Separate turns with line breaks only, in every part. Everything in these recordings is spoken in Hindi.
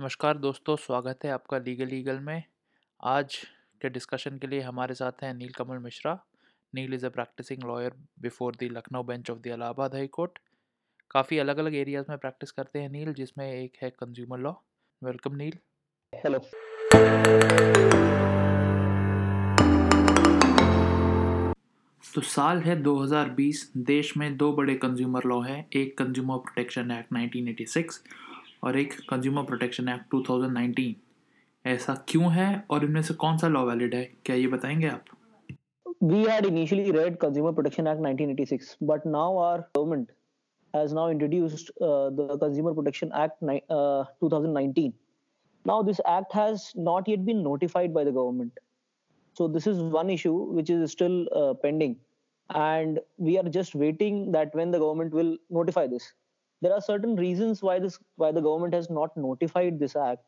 नमस्कार दोस्तों, स्वागत है आपका लीगल ईगल में। आज के डिस्कशन के लिए हमारे साथ हैं Neel Kamal Mishra. Neel is a practicing lawyer before the Lucknow bench of the Allahabad high court. काफ़ी अलग-अलग एरियाज़ में प्रैक्टिस करते हैं नील, जिसमें एक है consumer law. Welcome Neel.
Hello.
तो साल है 2020, देश में दो बड़े कंज्यूमर लॉ हैं, एक कंज्यूमर प्रोटेक्शन एक्ट 1986 और एक कंज्यूमर प्रोटेक्शन एक्ट 2019 ऐसा क्यों है और इनमें से कौन सा लॉ वैलिड है क्या ये बताएँगे आप
We had initially read Consumer Protection Act 1986, but now our government has now introduced uh, the Consumer Protection Act uh, 2019. Now this act has not yet been notified by the government. So this is one issue which is still uh, pending, and we are just waiting that when the government will notify this there are certain reasons why this why the government has not notified this act.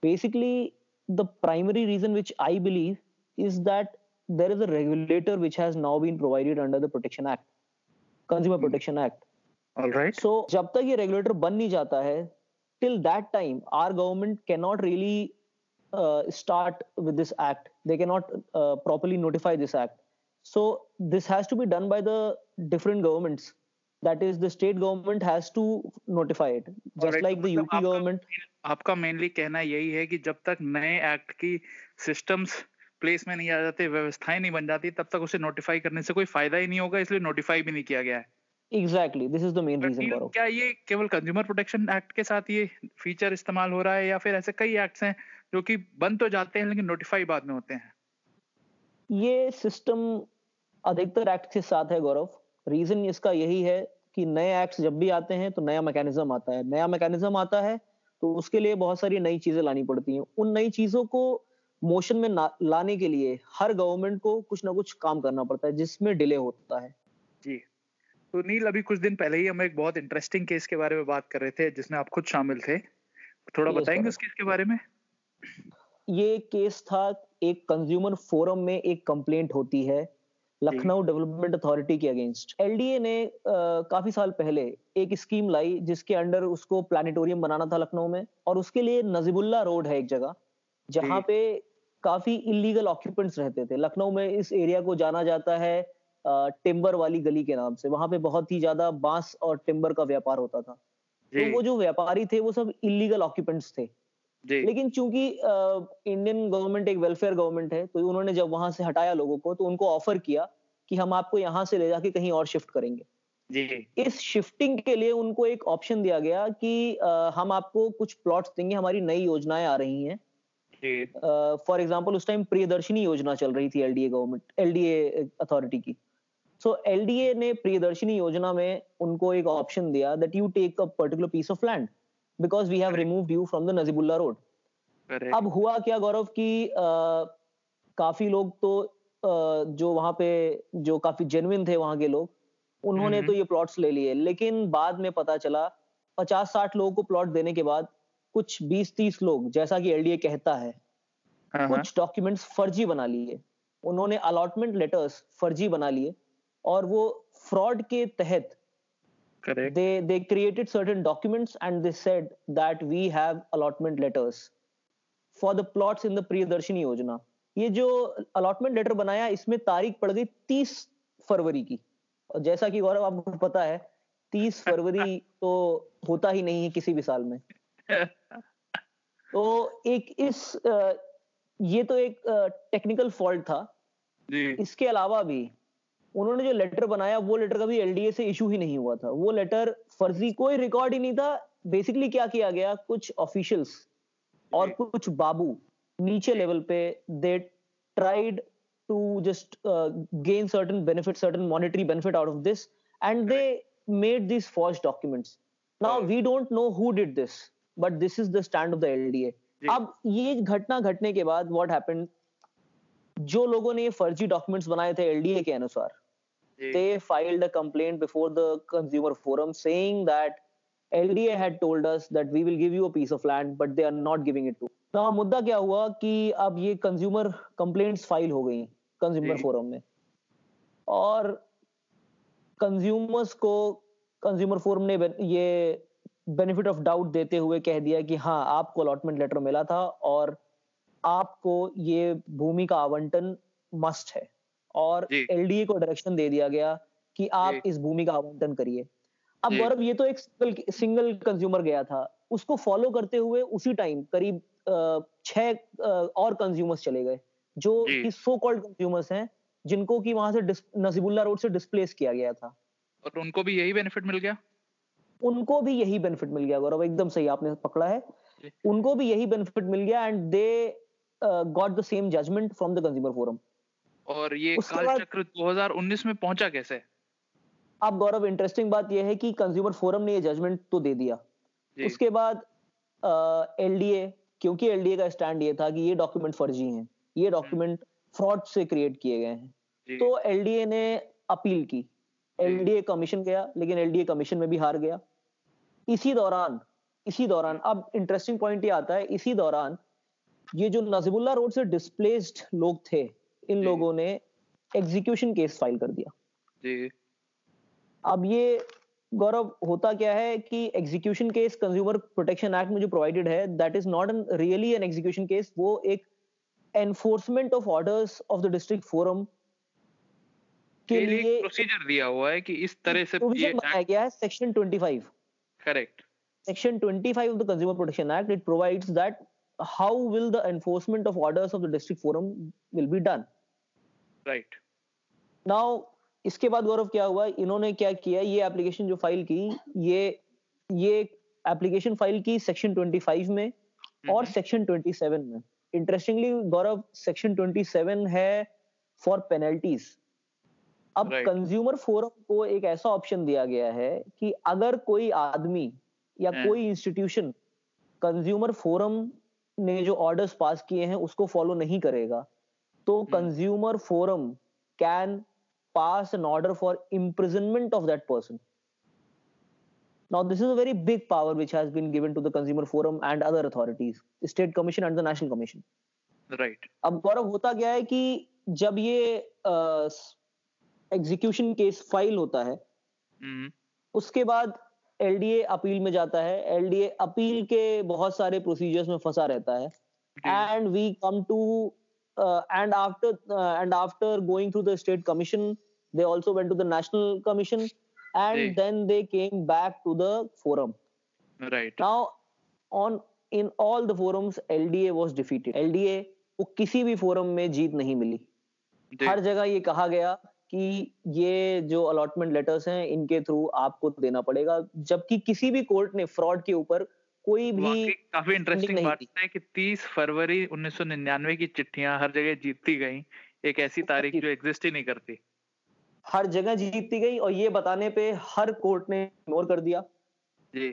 Basically the primary reason which i believe is that there is a regulator which has now been provided under the protection act consumer hmm. protection act.
All right.
So jab tak ye regulator ban nahi jata hai till that time our government cannot really uh, start with this act. They cannot uh, properly notify this act. So this has to be done by the different governments that is the state government has to notify it just right. like the UP आपका, government.
आपका मेनली कहना यही है कि जब तक नए एक्ट की सिस्टम्स प्लेस में नहीं आ जाते व्यवस्थाएँ नहीं बन जाती तब तक उसे नोटिफाई करने से कोई फ़ायदा ही नहीं होगा इसलिए नोटिफाई भी नहीं किया गया है।
Exactly this is the main reason
क्या ये केवल कंज्यूमर प्रोटेक्शन एक्ट के साथ ये फीचर इस्तेमाल हो रहा है या फिर ऐसे कई एक्ट्स हैं जो कि बंद तो जाते हैं लेकिन नोटिफाई बाद में होते हैं?
ये सिस्टम अधिकतर एक्ट के साथ है गौरव रीजन इसका यही है कि नए एक्ट्स जब भी आते हैं तो नया मैकेनिज्म आता है। नया मैकेनिज्म आता है तो उसके लिए बहुत सारी नई चीज़ें लानी पड़ती हैं। उन नई चीज़ों को मोशन में लाने के लिए हर गवर्नमेंट को कुछ ना कुछ काम करना पड़ता है जिसमें डिले होता है।
जी। तो नील अभी कुछ दिन पहले ही हम एक बहुत इंटरेस्टिंग केस के बारे में बात कर रहे थे जिसमें आप खुद शामिल थे। थोड़ा बताएँगे उस केस के बारे में?
ये केस था एक कंज्यूमर फोरम में एक कंप्लेंट होती है। लखनऊ डेवलपमेंट अथॉरिटी के अगेंस्ट। एलडीए ने आ, काफ़ी साल पहले एक स्कीम लाई जिसके अंडर उसको प्लानिटोरियम बनाना था लखनऊ में और उसके लिए नजीबुल्ला रोड है एक जगह जहाँ पे काफ़ी इलीगल ऑक्यूपेंट्स रहते थे। लखनऊ में इस एरिया को जाना जाता है टिम्बर वाली गली के नाम से। वहाँ पे बहुत ही ज़्यादा बाँस और टिम्बर का व्यापार होता था। तो वो जो व्यापारी थे वो सब इलीगल ऑक्यूपेंट्स थे। लेकिन चूँकि इंडियन गवर्नमेंट एक वेलफेयर गवर्नमेंट है तो उन्होंने जब वहाँ से हटाया लोगों को तो उनको ऑफ़र किया कि हम आपको यहाँ से ले जाके कहीं और शिफ्ट करेंगे। जी। इस शिफ्टिंग के लिए उनको एक ऑप्शन दिया गया कि आ, हम आपको कुछ प्लॉट्स देंगे हमारी नई योजनाएँ आ रही हैं। फॉर एग्ज़ाम्पल उस टाइम प्रियदर्शनी योजना चल रही थी एलडीए गवर्नमेंट एलडीए अथॉरिटी की। सो so, एलडीए ने प्रियदर्शनी योजना में उनको एक ऑप्शन दिया that you take a particular piece of land because we have removed you from the Najibullah road अब हुआ क्या गौरव की आ, काफ़ी लोग तो आ, जो वहाँ पे जो काफ़ी जेनविन थे वहाँ के लोग उन्होंने तो ये प्लॉट्स ले लिए लेकिन बाद में पता चला पचास साठ लोगों को प्लॉट देने के बाद कुछ बीस तीस लोग जैसा कि एलडीए कहता है हाँ, हाँ। कुछ डॉक्यूमेंट्स फर्जी बना लिए। उन्होंने अलॉटमेंट लेटर्स फर्जी बना लिए और वो फ्रॉड के तहत
Correct.
They they created certain documents and they said that we have allotment letters for the plots in the Priyadarshini Yojana. ये जो अलॉटमेंट लेटर बनाया इसमें तारीख पड़ गई तीस फरवरी की और जैसा कि गौरव आपको पता है तीस फरवरी तो होता ही नहीं है किसी भी साल में तो एक इस ये तो एक टेक्निकल फॉल्ट था जी. इसके अलावा भी उन्होंने जो लेटर बनाया वो लेटर कभी एलडीए से इशू ही नहीं हुआ था। वो लेटर फर्जी कोई रिकॉर्ड ही नहीं था। बेसिकली क्या किया गया? कुछ ऑफिशियल्स और कुछ बाबू नीचे लेवल पे they tried to just gain certain benefit certain monetary benefit out of this and they made this forge documents now we don't know who did this but this is the stand of the LDA अब ये घटना घटने के बाद व्हाट हैपेंड जो लोगों ने ये फर्जी डॉक्यूमेंट्स बनाए थे एलडीए के अनुसार they filed a complaint before the consumer forum saying that LDA had told us that we will give you a piece of land but they are not giving it to now मुद्दा क्या हुआ कि अब ये कंज्यूमर कंप्लेंट्स फ़ाइल हो गई कंज्यूमर फोरम में और कंज्यूमर्स को कंज्यूमर फोरम ने ये बेनिफिट ऑफ़ डाउट देते हुए कह दिया कि हाँ आपको अलॉटमेंट लेटर मिला था और आपको ये भूमि का आवंटन मस्ट है और एलडीए को डायरेक्शन दे दिया गया कि आप इस भूमि का आवंटन करिए। अब गौरव ये तो एक सिंगल सिंगल कंज्यूमर गया था। उसको फॉलो करते हुए उसी टाइम करीब छह और कंज्यूमर्स चले गए जो कि सो कॉल्ड कंज्यूमर्स हैं जिनको कि वहाँ से नसीबुल्ला रोड से डिस्प्लेस किया गया था।
और उनको भी यही बेनिफिट मिल गया?
उनको भी यही बेनिफिट मिल गया गौरव एकदम सही आपने पकड़ा है। उनको भी यही बेनिफिट मिल गया and they got the same judgment from the consumer forum
और ये काल चक्र 2019 में पहुँचा कैसे?
अब गौरव इंटरेस्टिंग बात यह है कि कंज्यूमर फोरम ने ये जजमेंट तो दे दिया। उसके बाद एलडीए क्योंकि एलडीए का स्टैंड ये था कि ये डॉक्यूमेंट फर्जी हैं ये डॉक्यूमेंट फ्रॉड से क्रिएट किए गए हैं। तो एलडीए ने अपील की। एलडीए कमीशन गया लेकिन एलडीए कमीशन में भी हार गया। इसी दौरान इसी दौरान अब इंटरेस्टिंग पॉइंट ये आता है इसी दौरान ये जो नजीबुल्ला रोड से डिस्प्लेस्ड लोग थे इन लोगों ने एग्जीक्यूशन केस फ़ाइल कर दिया। जी। अब ये गौरव होता क्या है कि execution case consumer protection act में जो प्रोवाइडेड है that is not an really an execution case वो एक enforcement of orders of the district forum
के लिए प्रोसीजर दिया हुआ है कि इस तरह से
ये बनाया गया है section 25
correct
section 25 of the consumer protection act it provides that how will the enforcement of orders of the district forum will be done
right
now इसके बाद गौरव क्या हुआ? इन्होंने क्या किया? ये एप्लीकेशन जो फ़ाइल की ये ये एप्लीकेशन फ़ाइल की सेक्शन 25 में और सेक्शन हम्म। 27 में। इंटरेस्टिंगली गौरव सेक्शन 27 है फॉर पेनल्टीज अब कंज्यूमर फोरम को एक ऐसा ऑप्शन दिया गया है कि अगर कोई आदमी या हम्म। कोई इंस्टीट्यूशन कंज्यूमर फोरम ने जो ऑर्डर्स पास किए हैं उसको फॉलो नहीं करेगा तो consumer forum can pass an order for imprisonment of that person. Now, this is a very big power which has been given to the Consumer Forum and other authorities, State Commission and the National Commission.
Right.
अब गौरव होता क्या है कि जब ये एग्जीक्यूशन केस फ़ाइल होता है mm-hmm. उसके बाद एलडीए अपील में जाता है एलडीए अपील के बहुत सारे प्रोसीजर्स में फंसा रहता है and we come to and after uh, and after going through the state commission they also went to the national commission and they, then they came back to the forum
right
now on in all the forums lda was defeated lda को किसी भी फोरम में जीत नहीं मिली हर जगह ये कहा गया कि ये जो अलॉटमेंट लेटर्स हैं इनके थ्रू आपको देना पड़ेगा जबकि किसी भी कोर्ट ने फ्रॉड के ऊपर कोई भी
काफ़ी इंटरेस्टिंग बात है कि 30 फरवरी 1999 की चिट्ठियाँ हर जगह जीतती गई। एक ऐसी तारीख जो एग्जिस्ट ही नहीं करती।
हर जगह जीती गई और ये बताने पे हर कोर्ट ने इग्नोर कर दिया।
जी।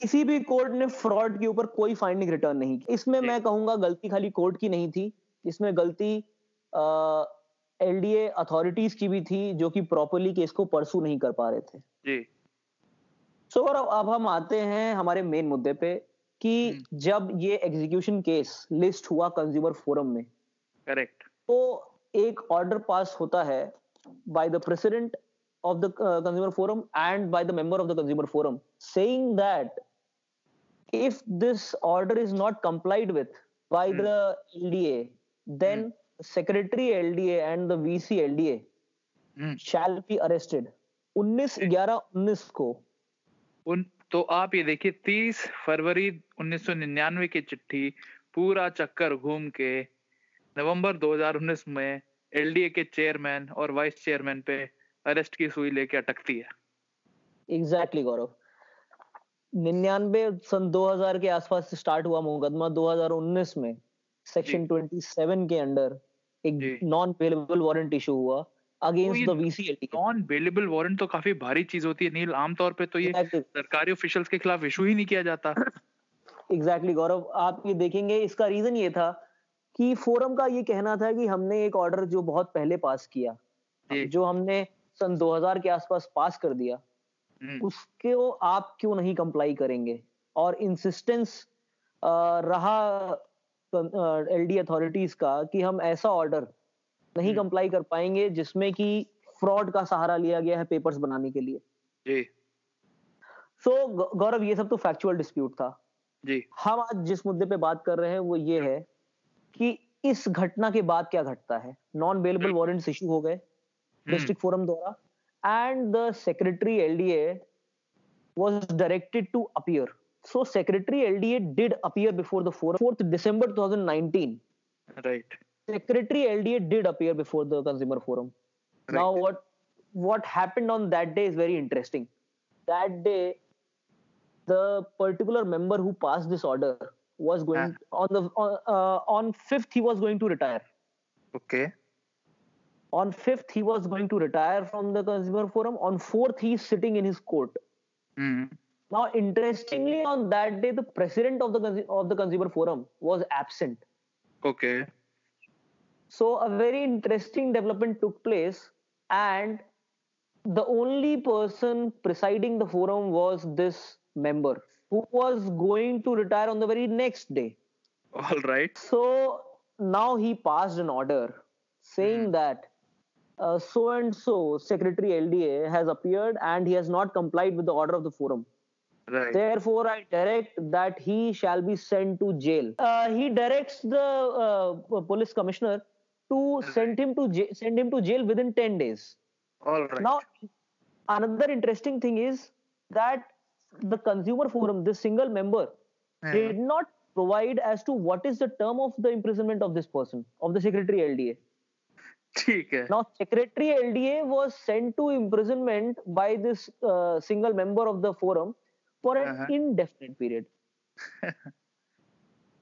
किसी भी कोर्ट ने फ्रॉड के ऊपर कोई फाइंडिंग रिटर्न नहीं की। इसमें मैं कहूँगा गलती खाली कोर्ट की नहीं थी। इसमें गलती एलडीए अथॉरिटीज की भी थी जो कि प्रॉपरली केस को परसू नहीं कर पा रहे थे।
जी।
सो so, और अब हम आते हैं हमारे मेन मुद्दे पे कि हम्म। जब ये एग्जीक्यूशन केस लिस्ट हुआ कंज्यूमर फोरम में
करेक्ट
तो एक ऑर्डर पास होता है by the president of the consumer forum and by the member of the consumer forum saying that if this order is not complied with by the L LDA then secretary L D and the D A shall be arrested 19 11 19 को
उन तो आप ये देखिए 30 फरवरी 1999 की चिट्ठी पूरा चक्कर घूम के नवंबर 2019 में एलडीए के चेयरमैन और वाइस चेयरमैन पे अरेस्ट की सुई लेके अटकती है।
Exactly exactly, Gaurav. निन्यानवे सन 2000 के आसपास स्टार्ट हुआ मुकदमा 2019 में सेक्शन 27 के अंडर एक नॉन पेलेबल वारंट इशू हुआ। Against the VCLT
non bailable warrant तो काफ़ी भारी चीज़ होती है नील आमतौर पे तो ये exactly. सरकारी ऑफिशियल्स के खिलाफ इशू ही नहीं किया जाता
एग्जैक्टली exactly, गौरव आप ये देखेंगे इसका रीजन ये था कि फोरम का ये कहना था कि हमने एक ऑर्डर जो बहुत पहले पास किया जो हमने सन 2000 के आसपास पास कर दिया हम्म। उसके आप क्यों नहीं कंप्लाई करेंगे और इंसिस्टेंस रहा एलडी अथॉरिटीज का कि हम ऐसा ऑर्डर नहीं कंप्लाई हम्म। कर पाएँगे जिसमें कि फ्रॉड का सहारा लिया गया है पेपर्स बनाने के लिए।
जी।
सो so, गौरव ये सब तो फैक्चुअल डिस्प्यूट था।
जी।
हम आज जिस मुद्दे पे बात कर रहे हैं वो ये है कि इस घटना के बाद क्या घटता है? नॉन बेलेबल वारंट्स इशू हो गए डिस्ट्रिक्ट फोरम द्वारा and the secretary LDA was directed to appear. So secretary lda did appear before the 4th, 4th december 2019
right
secretary lda did appear before the consumer forum. Right. now what what happened on that day is very interesting. That day the particular member who passed this order was going ah. on the on, uh, on fifth he was going to retire.
Okay.
On fifth he was going to retire from the consumer forum. On fourth he's sitting in his court.
Mm.
now interestingly on that day the president of the of the consumer forum was absent.
Okay
so a very interesting development took place and the only person presiding the forum was this member who was going to retire on the very next day.
All right.
So now he passed an order saying mm. that so and so Secretary LDA has appeared and he has not complied with the order of the forum.
Right.
Therefore, I direct that he shall be sent to jail. Uh, he directs the uh, police commissioner to send him to j- send him to jail within ten days.
All right.
Now, another interesting thing is that the consumer forum, this single member, yeah. did not provide as to what is the term of the imprisonment of this person, of the secretary LDA. Now, Secretary LDA was sent to imprisonment by this uh, single member of the forum for an uh-huh. indefinite period.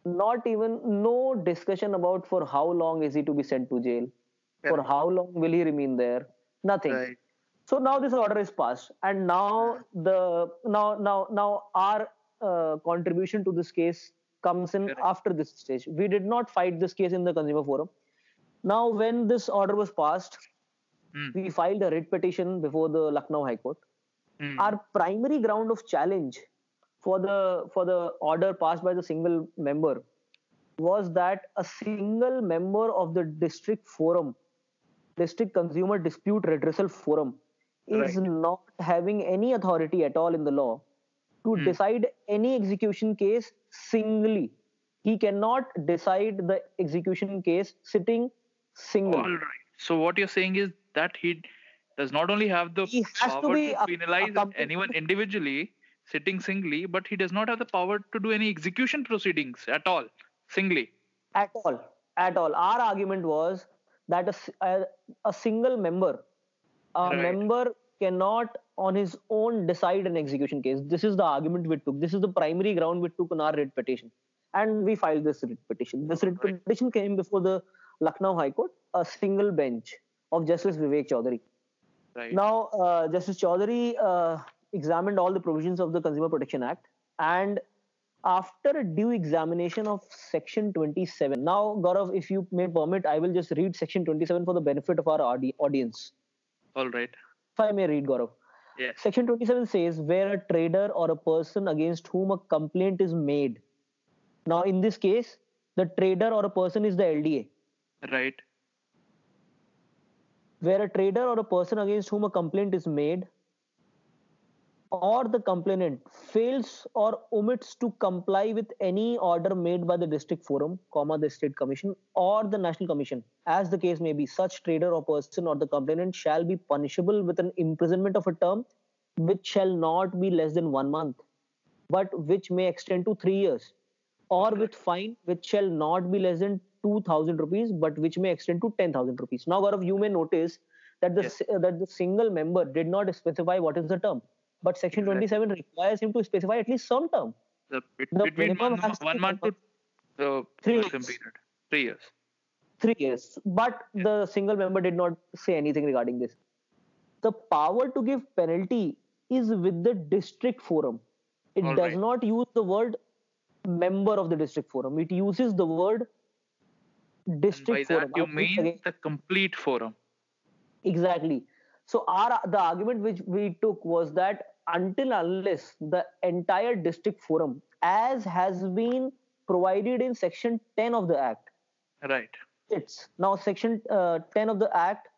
Not even no discussion about for how long is he to be sent to jail, yeah. for how long will he remain there. Nothing.
Right
so now this order is passed and now the now now now our uh, contribution to this case comes in after this stage we did not fight this case in the consumer forum now when this order was passed
mm.
we filed a writ petition before the lucknow high court
mm.
our primary ground of challenge for the for the order passed by the single member was that a single member of the district forum district consumer dispute redressal forum is right. not having any authority at all in the law to hmm. decide any execution case singly. He cannot decide the execution case sitting singly.
All right. So what you're saying is that he does not only have the he power to, to penalize anyone individually sitting singly, but he does not have the power to do any execution proceedings at all, singly.
At all. At all. Our argument was that a, a, a single member a right. member cannot on his own decide an execution case. This is the argument we took. This is the primary ground we took in our writ petition. And we filed this writ petition. This writ right. petition came before the Lucknow High Court, a single bench of Justice Vivek Chaudhary.
Right.
Now, uh, Justice Chaudhary uh, examined all the provisions of the Consumer Protection Act and after a due examination of section 27 now gaurav if you may permit i will just read section 27 for the benefit of our audi- audience
all right.
If I may read, Gaurav.
Yes.
Section 27 says where a trader or a person against whom a complaint is made. Now, in this case, the trader or a person is the LDA.
Right.
Where a trader or a person against whom a complaint is made or the complainant fails or omits to comply with any order made by the district forum comma the state commission or the national commission. As the case may be such trader or person or the complainant shall be punishable with an imprisonment of a term which shall not be less than 1 month but which may extend to 3 years or with fine which shall not be less than 2000 rupees but which may extend to 10000 rupees. Now Gaurav, you may notice that the yes. uh, that the single member did not specify what is the term but Section 27 requires him to specify at least some term.
The, the between one, one month to uh,
three
years. period. Three years.
Three years. But yeah. the single member did not say anything regarding this. The power to give penalty is with the district forum. It All does right. not use the word member of the district forum. It uses the word district forum.
You mean the complete forum.
Exactly. So our the argument which we took was that until unless the entire district forum, as has been provided in section 10 of the act,
right?
It's now section uh, 10 of the act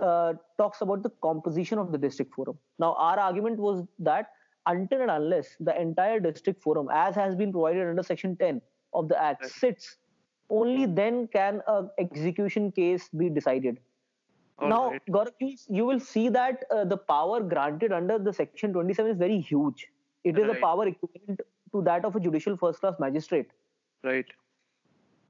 uh, talks about the composition of the district forum. Now our argument was that until and unless the entire district forum, as has been provided under Section 10 of the Act, right. sits, only then can a execution case be decided. All now, right. Gaurav, you, you, will see that uh, the power granted under the Section 27 is very huge. It is right. a power equivalent to that of a judicial first class magistrate.
Right.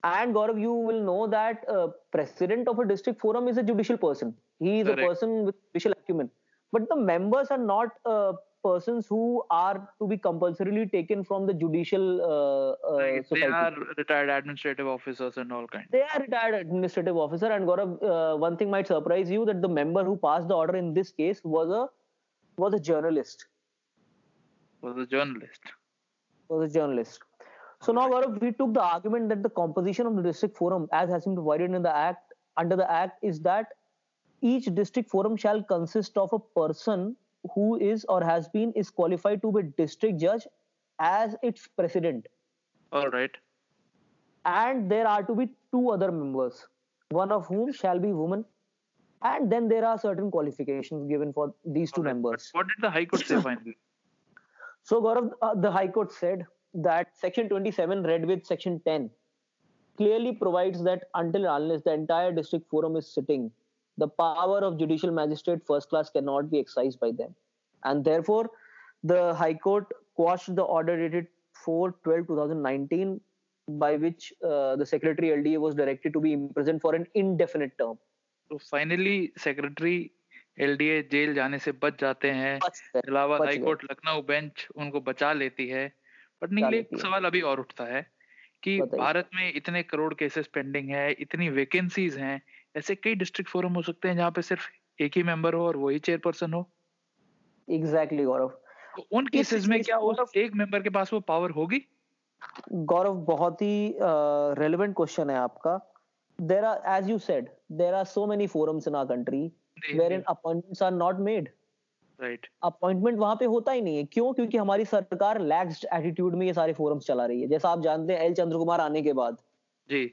And Gaurav, you will know that uh, president of a district forum is a judicial person. He is Correct. a person with judicial acumen. But the members are not uh, persons who are to be compulsorily taken from the judicial uh, uh,
right. They are retired administrative officers and all kinds.
They are retired administrative officer. And Gaurav, uh, one thing might surprise you that the member who passed the order in this case was a was a journalist.
Was a journalist.
Was a journalist. So now, Gaurav, we took the argument that the composition of the district forum, as has been provided in the act, under the act, is that each district forum shall consist of a person who is or has been is qualified to be district judge as its president.
All right.
And there are to be two other members, one of whom shall be woman. And then there are certain qualifications given for these two right. members.
What did the High Court say finally?
So, Gaurav, uh, the High Court said that Section 27, read with Section 10, clearly provides that until unless the entire district forum is sitting, the power of judicial magistrate first class cannot be exercised by them. And therefore, the High Court quashed the order dated 4 12 2019, by which uh, the Secretary LDA was directed to be imprisoned for an indefinite term.
So finally, Secretary LDA jail जाने से बच जाते हैं Allahabad high court Lucknow bench उनको बचा लेती है बट नील एक सवाल अभी और उठता है कि भारत में इतने करोड़ केसेस पेंडिंग है इतनी वैकेंसीज हैं ऐसे कई डिस्ट्रिक्ट फोरम हो सकते हैं जहाँ पे सिर्फ़ एक ही मेंबर हो और वही चेयरपर्सन हो।
Exactly exactly, Gaurav.
तो उन केसेस में क्या उस एक मेंबर के पास वो पावर होगी?
गौरव बहुत ही रेलेवेंट क्वेश्चन है आपका। There are as you said there are so many forums in our country where in appointments are not made
right
appointment वहाँ पे होता ही नहीं है। क्यों? क्योंकि हमारी सरकार लैक्स्ड एटीट्यूड में ये सारे फोरम्स चला रही है। जैसा आप जानते हैं एल चंद्र कुमार आने के बाद।
जी।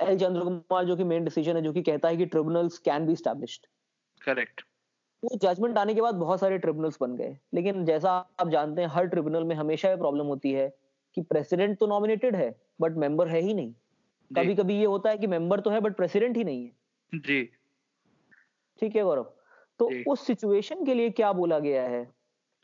एल चंद्र कुमार जो कि मेन डिसीज़न है जो कि कहता है कि tribunals can be established
correct
वो जजमेंट आने के बाद बहुत सारे ट्रिब्यूनल्स बन गए। लेकिन जैसा आप जानते हैं हर ट्रिब्यूनल में हमेशा ये प्रॉब्लम होती है कि प्रेसिडेंट तो नॉमिनेटेड है बट मेंबर है ही नहीं। कभी कभी ये होता है कि मेंबर तो है बट प्रेसिडेंट ही नहीं है।
जी।
ठीक है गौरव? तो उस सिचुएशन के लिए क्या बोला गया है?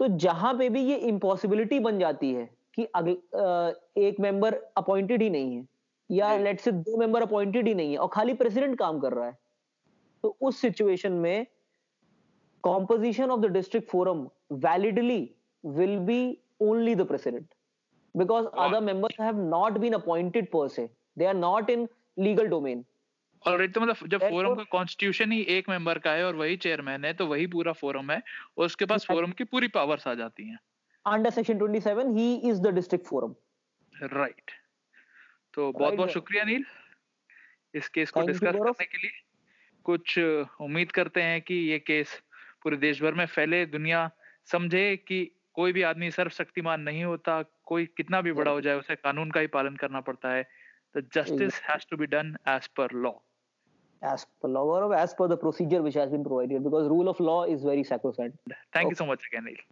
तो जहाँ पे भी ये इम्पॉसिबिलिटी बन जाती है कि अगले एक मेंबर अपॉइंटेड ही नहीं है या लेट से दो मेंबर अपॉइंटेड ही नहीं है और खाली प्रेसिडेंट काम कर रहा है। तो उस सिचुएशन में composition of the district forum validly will be only the president because other members have not been appointed per se they are not in legal domain
alright तो मतलब जब फोरम का कॉन्स्टिट्यूशन ही एक मेंबर का है और वही चेयरमैन है तो वही पूरा फोरम है और उसके पास फोरम की पूरी पावर्स आ जाती हैं।
Under section 27 he is the district forum
right तो बहुत बहुत शुक्रिया नील इस केस को डिस्कस करने के लिए। कुछ उम्मीद करते हैं कि ये केस पूरे देश भर में फैले दुनिया समझे कि कोई भी आदमी सर्वशक्तिमान नहीं होता कोई कितना भी बड़ा हो जाए उसे कानून का ही पालन करना पड़ता है। The justice has to be done as per law
as per law or as per the procedure which has been provided because rule of law is very sacrosanct
thank okay. you so much again Neil.